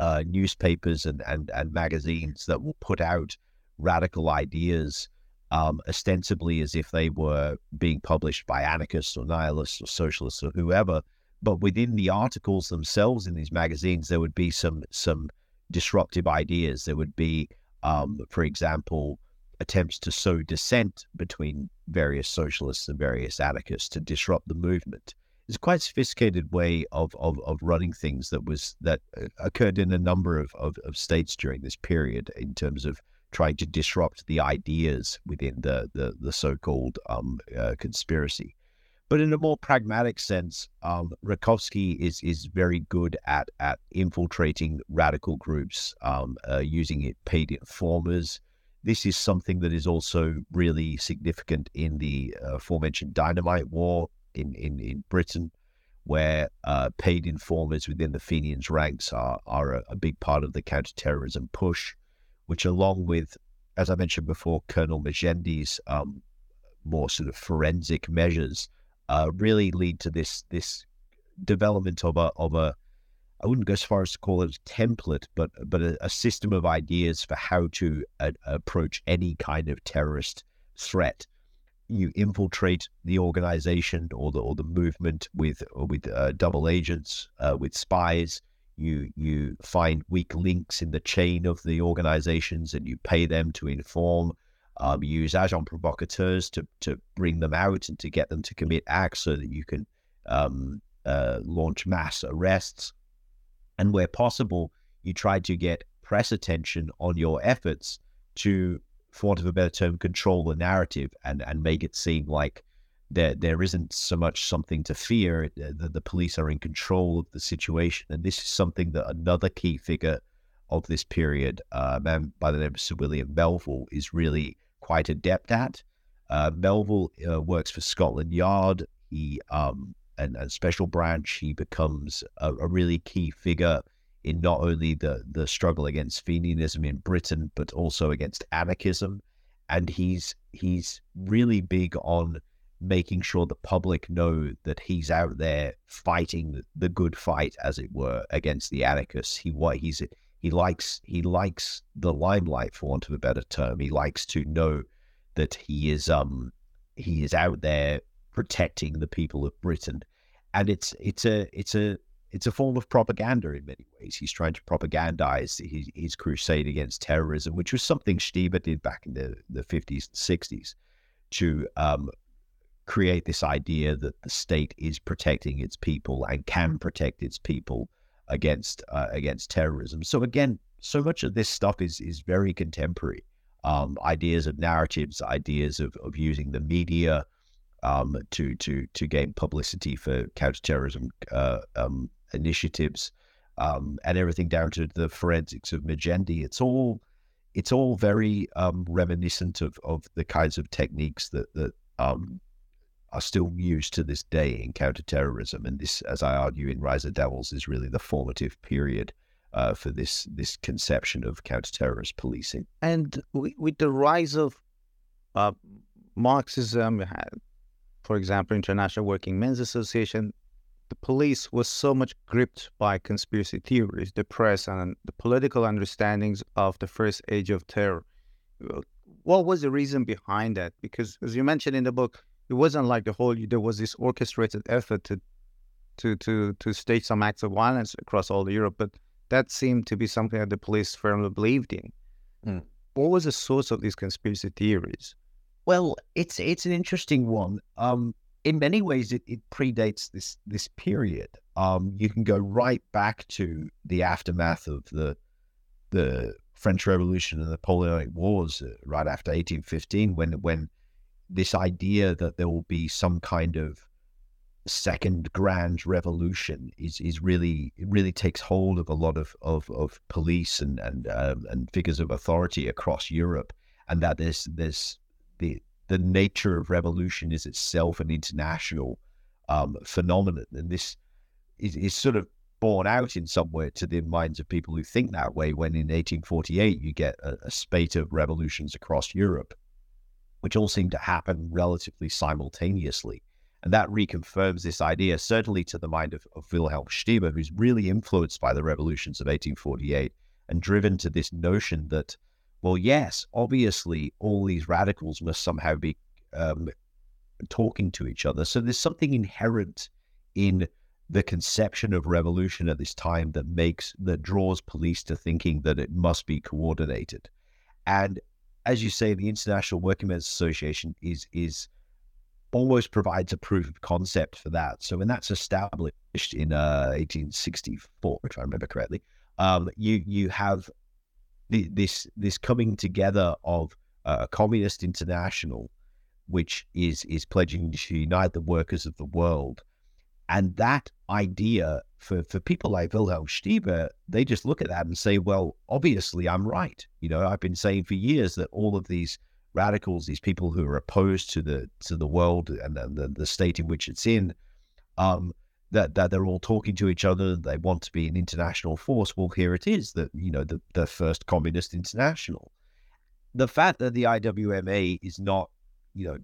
uh, newspapers and, and and magazines that will put out radical ideas, um, ostensibly as if they were being published by anarchists or nihilists or socialists or whoever, but within the articles themselves in these magazines, there would be some some disruptive ideas. There would be, um, for example, attempts to sow dissent between various socialists and various anarchists to disrupt the movement. It's a quite sophisticated way of, of, of running things that was that uh, occurred in a number of, of, of states during this period in terms of trying to disrupt the ideas within the the, the so-called um, uh, conspiracy. But in a more pragmatic sense, um, Rachkovsky is is very good at at infiltrating radical groups, um, uh, using it paid informers. This is something that is also really significant in the uh, aforementioned dynamite war in in, in Britain, where uh, paid informers within the Fenians' ranks are are a, a big part of the counterterrorism push, which along with, as I mentioned before, Colonel Majendie's um, more sort of forensic measures uh, really lead to this this development of a of a I wouldn't go as far as to call it a template, but but a, a system of ideas for how to uh, approach any kind of terrorist threat. You infiltrate the organization or the or the movement with with uh, double agents, uh, with spies. You you find weak links in the chain of the organizations, and you pay them to inform um, use agent provocateurs to, to bring them out and to get them to commit acts so that you can um, uh, launch mass arrests. And where possible, you try to get press attention on your efforts to, for want of a better term, control the narrative and, and make it seem like there, there isn't so much something to fear, uh, that the police are in control of the situation. And this is something that another key figure of this period, uh, man by the name of Sir William Melville, is really quite adept at. Uh, Melville uh, works for Scotland Yard. He um, and a special branch. He becomes a, a, really key figure in not only the the struggle against Fenianism in Britain, but also against anarchism. And he's he's really big on making sure the public know that he's out there fighting the good fight, as it were, against the anarchists. He what he's he likes he likes the limelight, for want of a better term. He likes to know that he is um he is out there protecting the people of Britain, and it's it's a it's a it's a form of propaganda in many ways. He's trying to propagandize his, his crusade against terrorism, which was something Stieber did back in the, the 50s and 60s to um, create this idea that the state is protecting its people and can protect its people against uh, against terrorism. So again, so much of this stuff is is very contemporary. Um, ideas of narratives, ideas of, of using the media um, to to to gain publicity for counterterrorism uh, um, initiatives, um, and everything down to the forensics of Majendie. It's all it's all very um, reminiscent of, of the kinds of techniques that that um, are still used to this day in counterterrorism. And this, as I argue in Rise of Devils, is really the formative period uh, for this this conception of counterterrorist policing. And with the rise of uh, Marxism, for example, International Working Men's Association, the police was so much gripped by conspiracy theories, the press, and the political understandings of the first age of terror. What was the reason behind that? Because, as you mentioned in the book, it wasn't like the whole there was this orchestrated effort to to to to stage some acts of violence across all Europe, but that seemed to be something that the police firmly believed in. Mm. What was the source of these conspiracy theories? Well, it's it's an interesting one. Um, in many ways, it, it predates this this period. Um, you can go right back to the aftermath of the the French Revolution and the Napoleonic Wars, uh, right after 1815, when when this idea that there will be some kind of second grand revolution is is really really takes hold of a lot of of, of police and and um, and figures of authority across Europe, and that there's there's the the nature of revolution is itself an international um, phenomenon, and this is, is sort of borne out in some way to the minds of people who think that way. When in 1848 you get a, a spate of revolutions across Europe, which all seem to happen relatively simultaneously. And that reconfirms this idea, certainly to the mind of, of Wilhelm Stieber, who's really influenced by the revolutions of 1848 and driven to this notion that, well, yes, obviously all these radicals must somehow be um, talking to each other. So there's something inherent in the conception of revolution at this time that makes, that draws police to thinking that it must be coordinated. And as you say, the International Working Men's Association is is almost provides a proof of concept for that. So when that's established in uh, 1864, if I remember correctly, um, you you have this this coming together of uh, a communist international, which is is pledging to unite the workers of the world, and that idea for, for people like Wilhelm Stieber, they just look at that and say, well, obviously I'm right. You know, I've been saying for years that all of these radicals, these people who are opposed to the to the world and the, the, the state in which it's in, um, that that they're all talking to each other. They want to be an international force. Well, here it is that you know the the first communist international. The fact that the IWMA is not, you know,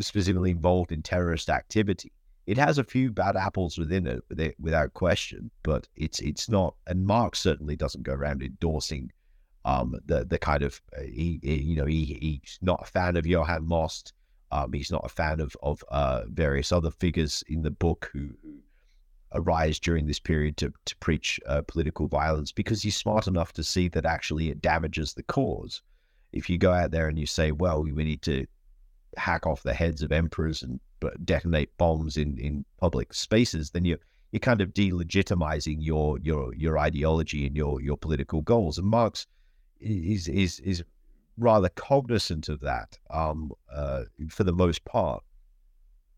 specifically involved in terrorist activity it has a few bad apples within it, without question, but it's it's not. And Marx certainly doesn't go around endorsing um, the the kind of uh, he, he, you know he, he's not a fan of Johann Most. Um, he's not a fan of of uh, various other figures in the book who, who arise during this period to to preach uh, political violence because he's smart enough to see that actually it damages the cause. If you go out there and you say, well, we need to hack off the heads of emperors and detonate bombs in, in public spaces, then you you're kind of delegitimizing your your your ideology and your your political goals. And Marx is is is rather cognizant of that um, uh, for the most part.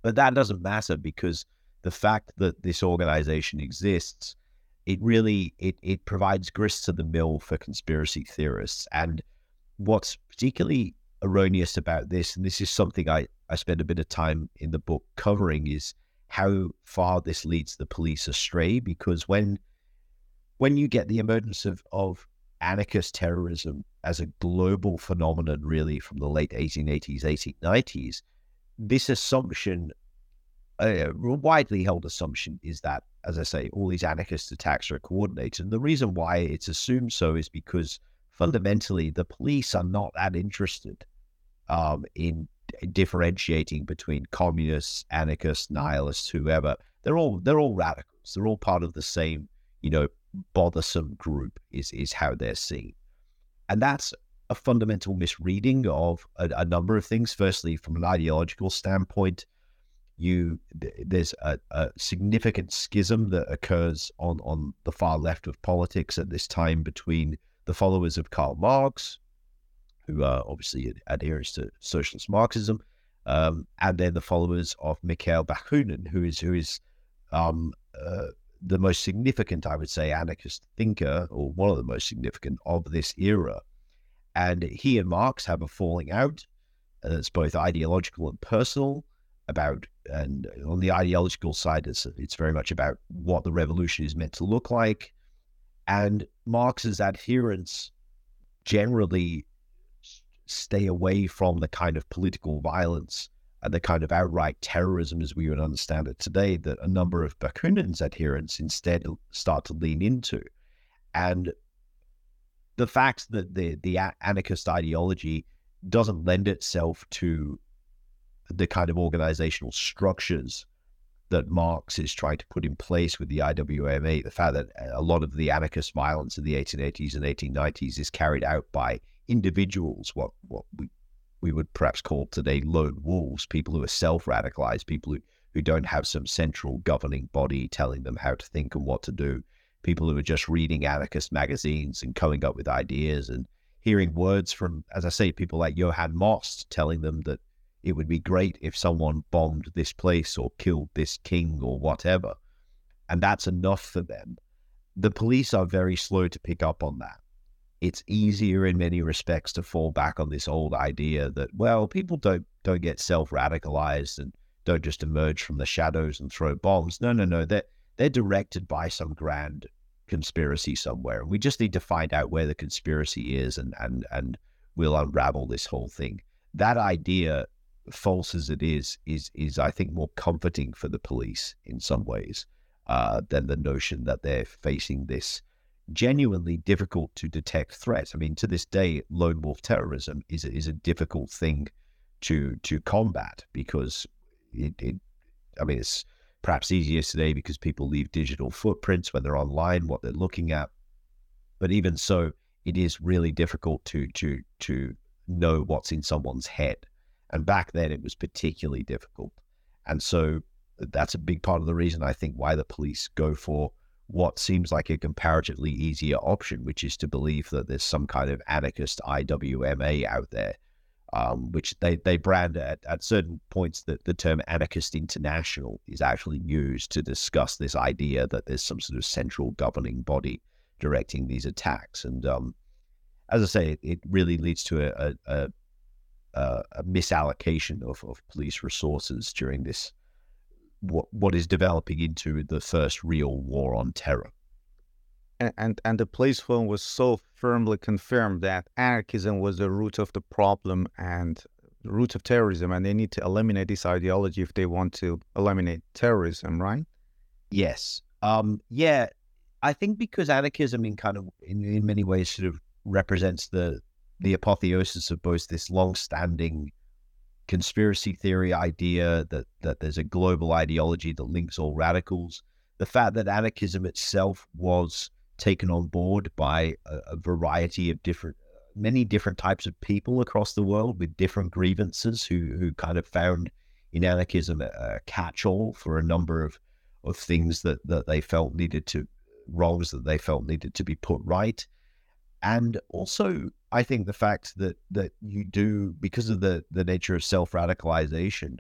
But that doesn't matter because the fact that this organization exists, it really it it provides grist to the mill for conspiracy theorists. And what's particularly erroneous about this, and this is something I, I spend a bit of time in the book covering, is how far this leads the police astray. Because when when you get the emergence of, of anarchist terrorism as a global phenomenon, really from the late 1880s, 1890s, this assumption, a widely held assumption, is that, as I say, all these anarchist attacks are coordinated. And the reason why it's assumed so is because fundamentally, the police are not that interested um, in differentiating between communists, anarchists, nihilists, whoever. They're all they're all radicals. They're all part of the same, you know, bothersome group. Is is how they're seen, and that's a fundamental misreading of a, a number of things. Firstly, from an ideological standpoint, you there's a, a, significant schism that occurs on on the far left of politics at this time between the followers of Karl Marx, who are obviously adherents to socialist Marxism, um, and then the followers of Mikhail Bakunin, who is who is um, uh, the most significant, I would say, anarchist thinker, or one of the most significant of this era. And he and Marx have a falling out that's both ideological and personal about and on the ideological side it's it's very much about what the revolution is meant to look like. And marx's adherents generally stay away from the kind of political violence and the kind of outright terrorism as we would understand it today that a number of bakunin's adherents instead start to lean into. And the fact that the the anarchist ideology doesn't lend itself to the kind of organizational structures that Marx is trying to put in place with the IWMA, the fact that a lot of the anarchist violence in the 1880s and 1890s is carried out by individuals, what, what we, we would perhaps call today lone wolves, people who are self radicalized, people who, who don't have some central governing body telling them how to think and what to do, people who are just reading anarchist magazines and coming up with ideas and hearing words from, as I say, people like Johann Most telling them that it would be great if someone bombed this place or killed this king or whatever. And that's enough for them. The police are very slow to pick up on that. It's easier in many respects to fall back on this old idea that, well, people don't don't get self radicalized and don't just emerge from the shadows and throw bombs. No, no, no. They're they're directed by some grand conspiracy somewhere. We just need to find out where the conspiracy is and and and we'll unravel this whole thing. That idea false as it is, is is I think more comforting for the police in some ways uh, than the notion that they're facing this genuinely difficult to detect threat. I mean, to this day, lone wolf terrorism is is a difficult thing to to combat because it, it I mean, it's perhaps easier today because people leave digital footprints when they're online, what they're looking at. But even so, it is really difficult to to to know what's in someone's head. And back then, it was particularly difficult. And so that's a big part of the reason I think why the police go for what seems like a comparatively easier option, which is to believe that there's some kind of anarchist IWMA out there, um, which they, they brand at, at certain points that the term anarchist international is actually used to discuss this idea that there's some sort of central governing body directing these attacks. And um, as I say, it, really leads to a, a, uh, a misallocation of, of police resources during this what what is developing into the first real war on terror. And, and and the police film was so firmly confirmed that anarchism was the root of the problem and the root of terrorism, and they need to eliminate this ideology if they want to eliminate terrorism, right? Yes. Um, yeah. I think because anarchism, in kind of in, in many ways, sort of represents the the apotheosis of both this long-standing conspiracy theory idea that that there's a global ideology that links all radicals, the fact that anarchism itself was taken on board by a, a variety of different many different types of people across the world with different grievances who who kind of found in anarchism a, a catch-all for a number of of things that that they felt needed to wrongs that they felt needed to be put right. And also I think the fact that that you do because of the the nature of self radicalization,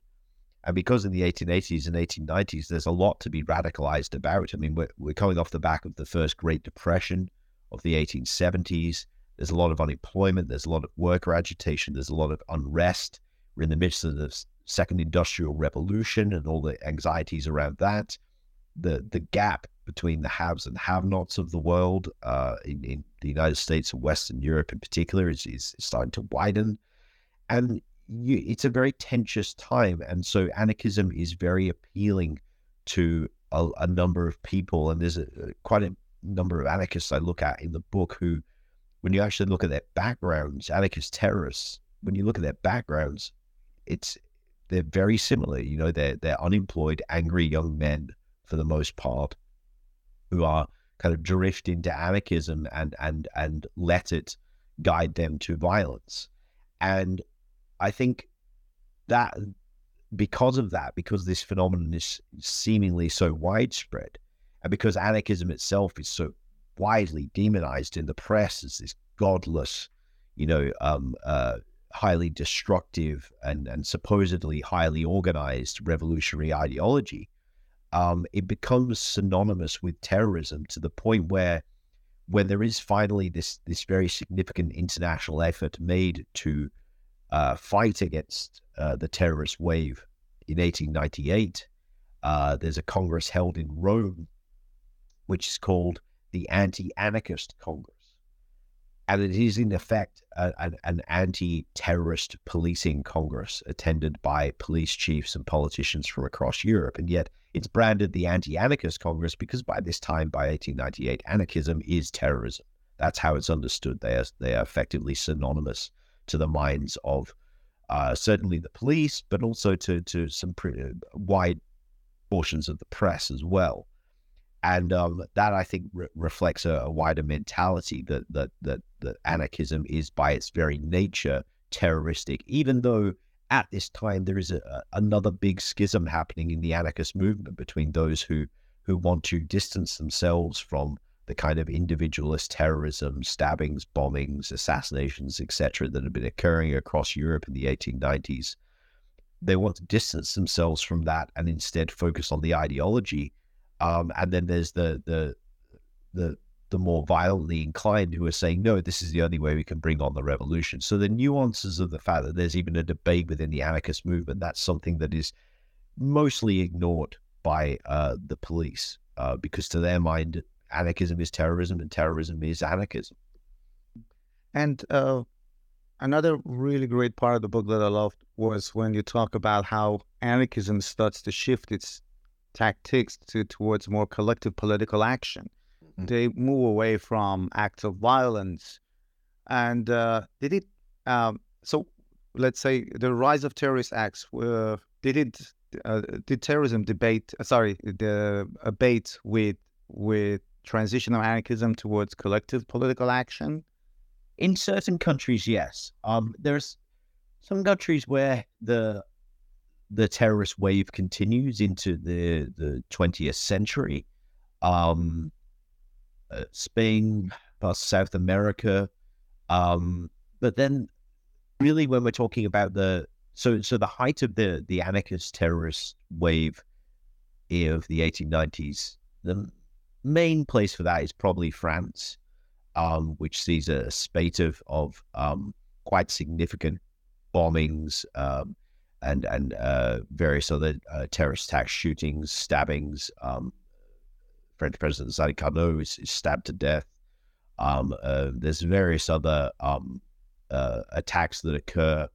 and because in the 1880s and 1890s there's a lot to be radicalized about. I mean, we're we're coming off the back of the first Great Depression of the 1870s. There's a lot of unemployment. There's a lot of worker agitation. There's a lot of unrest. We're in the midst of the second industrial revolution and all the anxieties around that. The the gap between the haves and have-nots of the world uh, in, in, the United States and Western Europe in particular is, is starting to widen. And you, it's a very tenuous time. And so anarchism is very appealing to a, a number of people. And there's a, quite a number of anarchists I look at in the book who, when you actually look at their backgrounds, anarchist terrorists, when you look at their backgrounds, it's they're very similar. You know, they're they're unemployed, angry young men for the most part who are kind of drift into anarchism and and and let it guide them to violence. And I think that because of that, because this phenomenon is seemingly so widespread, and because anarchism itself is so widely demonized in the press as this godless, you know, um, uh, highly destructive and, and supposedly highly organized revolutionary ideology, um, it becomes synonymous with terrorism to the point where when there is finally this this very significant international effort made to uh, fight against uh, the terrorist wave in 1898, uh, there's a congress held in Rome, which is called the Anti-Anarchist Congress. And it is in effect a, an, an anti-terrorist policing congress attended by police chiefs and politicians from across Europe, and yet it's branded the anti-anarchist congress because by this time, by 1898, anarchism is terrorism. That's how it's understood. They are they are effectively synonymous to the minds of uh, certainly the police, but also to to some pretty wide portions of the press as well and um, that I think re- reflects a, a, wider mentality that, that that that anarchism is by its very nature terroristic, even though at this time there is a, another big schism happening in the anarchist movement between those who who want to distance themselves from the kind of individualist terrorism, stabbings, bombings, assassinations, etc., that have been occurring across Europe in the 1890s. They want to distance themselves from that and instead focus on the ideology um, and then there's the the the the more violently inclined who are saying, no, this is the only way we can bring on the revolution. So the nuances of the fact that there's even a debate within the anarchist movement, that's something that is mostly ignored by uh, the police uh, because to their mind, anarchism is terrorism and terrorism is anarchism. And uh, another really great part of the book that I loved was when you talk about how anarchism starts to shift its tactics to, towards more collective political action. Mm-hmm. They move away from acts of violence. And uh, did it, um, so let's say the rise of terrorist acts, uh, did it, uh, did terrorism debate, uh, sorry, the abate with, with transition of anarchism towards collective political action? In certain countries, yes. Um, there's some countries where the the terrorist wave continues into the the 20th century. Um, uh, Spain, past South America, um, but then really when we're talking about the so so the height of the the anarchist terrorist wave of the 1890s, the main place for that is probably France, um, which sees a spate of of um, quite significant bombings. Um, and and uh, various other uh, terrorist attacks, shootings, stabbings. Um, French President Sadi Carnot is, is, stabbed to death. Um, uh, there's various other um, uh, attacks that occur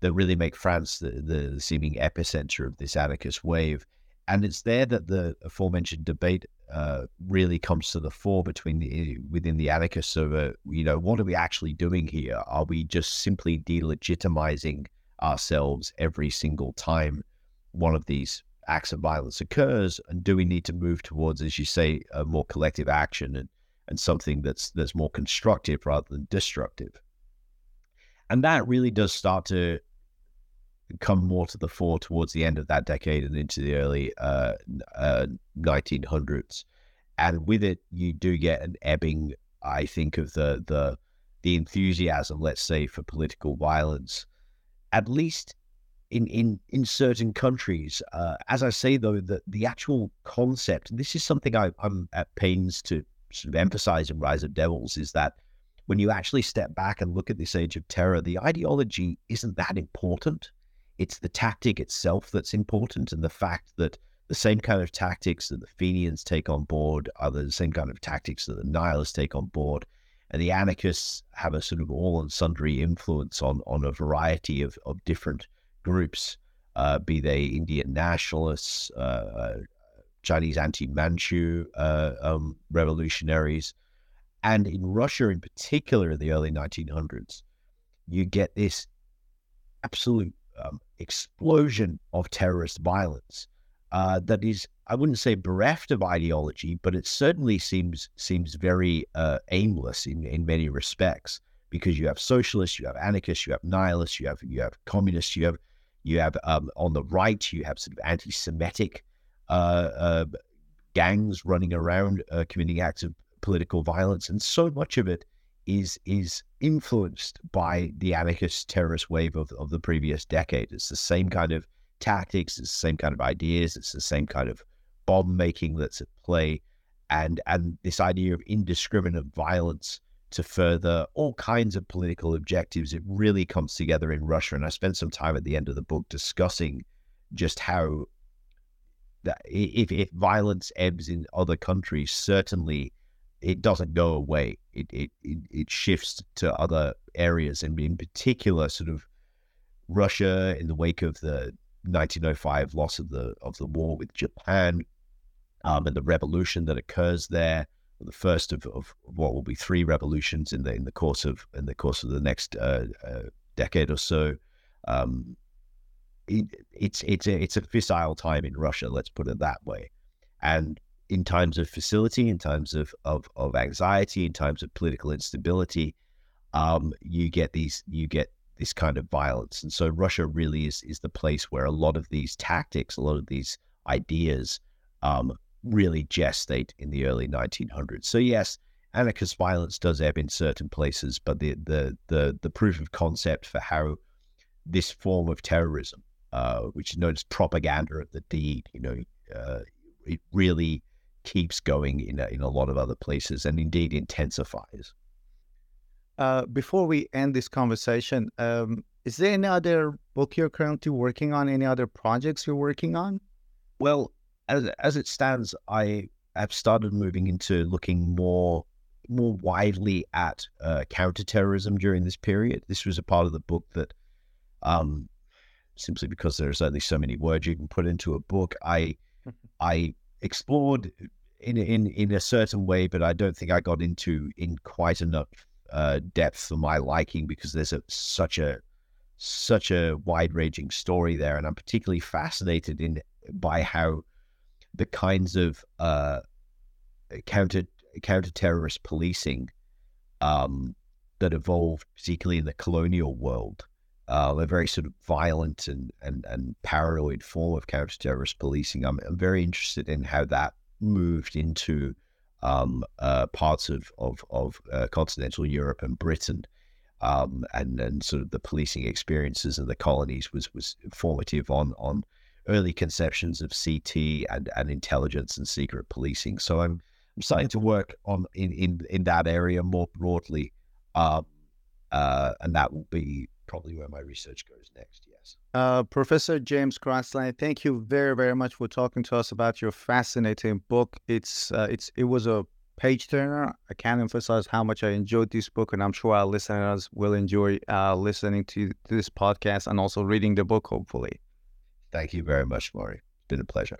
that really make France the, the seeming epicenter of this anarchist wave. And it's there that the aforementioned debate uh, really comes to the fore between the within the anarchists over, you know, what are we actually doing here? Are we just simply delegitimizing ourselves every single time one of these acts of violence occurs? And do we need to move towards, as you say, a more collective action and, and something that's that's more constructive rather than destructive? And that really does start to come more to the fore towards the end of that decade and into the early uh, uh, 1900s. And with it, you do get an ebbing, I think, of the the the enthusiasm, let's say, for political violence at least in in in certain countries. Uh, as I say though, the the actual concept, this is something I, I'm at pains to sort of emphasize in Rise of Devils, is that when you actually step back and look at this age of terror, the ideology isn't that important. It's the tactic itself that's important, and the fact that the same kind of tactics that the Fenians take on board are the same kind of tactics that the Nihilists take on board and the anarchists have a sort of all and sundry influence on on a variety of, of different groups, uh, be they Indian nationalists, uh, uh Chinese anti-Manchu uh, um, revolutionaries, and in Russia in particular in the early 1900s, you get this absolute um, explosion of terrorist violence uh, that is I wouldn't say bereft of ideology, but it certainly seems seems very uh, aimless in, in many respects because you have socialists, you have anarchists, you have nihilists, you have you have communists, you have You have um, on the right, you have sort of anti-Semitic uh, uh, gangs running around uh, committing acts of political violence, and so much of it is is influenced by the anarchist terrorist wave of, of the previous decade. It's the same kind of tactics, it's the same kind of ideas, it's the same kind of bomb making that's at play, and and this idea of indiscriminate violence to further all kinds of political objectives. It really comes together in Russia, and I spent some time at the end of the book discussing just how that if if violence ebbs in other countries, certainly it doesn't go away. It it it, it shifts to other areas, and in particular, sort of Russia in the wake of the 1905 loss of the of the war with Japan, um, and the revolution that occurs there, the first of, of what will be three revolutions in the in the course of in the course of the next uh, uh, decade or so. Um, it, it's it's a it's a fissile time in Russia. Let's put it that way, and in times of facility, in times of of, of anxiety, in times of political instability, um, you get these you get this kind of violence. And so Russia really is is the place where a lot of these tactics, a lot of these ideas, um, really gestate in the early 1900s. So yes, anarchist violence does ebb in certain places, but the the the the proof of concept for how this form of terrorism, uh, which is known as propaganda of the deed, you know, uh, it really keeps going in a, in a lot of other places and indeed intensifies. Uh, before we end this conversation, um, is there any other book you're currently working on? Any other projects you're working on? Well, as as it stands, I have started moving into looking more more widely at uh, counterterrorism during this period. This was a part of the book that, um, simply because there's only so many words you can put into a book, I I explored in in in a certain way, but I don't think I got into in quite enough uh, depth for my liking because there's a, such a such a wide ranging story there, and I'm particularly fascinated in by how the kinds of uh, counter counter terrorist policing um, that evolved, particularly in the colonial world, uh, a very sort of violent and, and, and paranoid form of counter terrorist policing. I'm, I'm very interested in how that moved into um, uh, parts of of, of uh, continental Europe and Britain, um, and and sort of the policing experiences in the colonies was was formative on on early conceptions of CT and, and intelligence and secret policing. So I'm I'm starting to work on in in, in that area more broadly, um, uh, and that will be probably where my research goes next. Yes. Uh, Professor James Crossland, thank you very very much for talking to us about your fascinating book. It's uh, it's it was a page turner. I can't emphasize how much I enjoyed this book, and I'm sure our listeners will enjoy uh, listening to this podcast and also reading the book. Hopefully. Thank you very much, Maury. It's been a pleasure.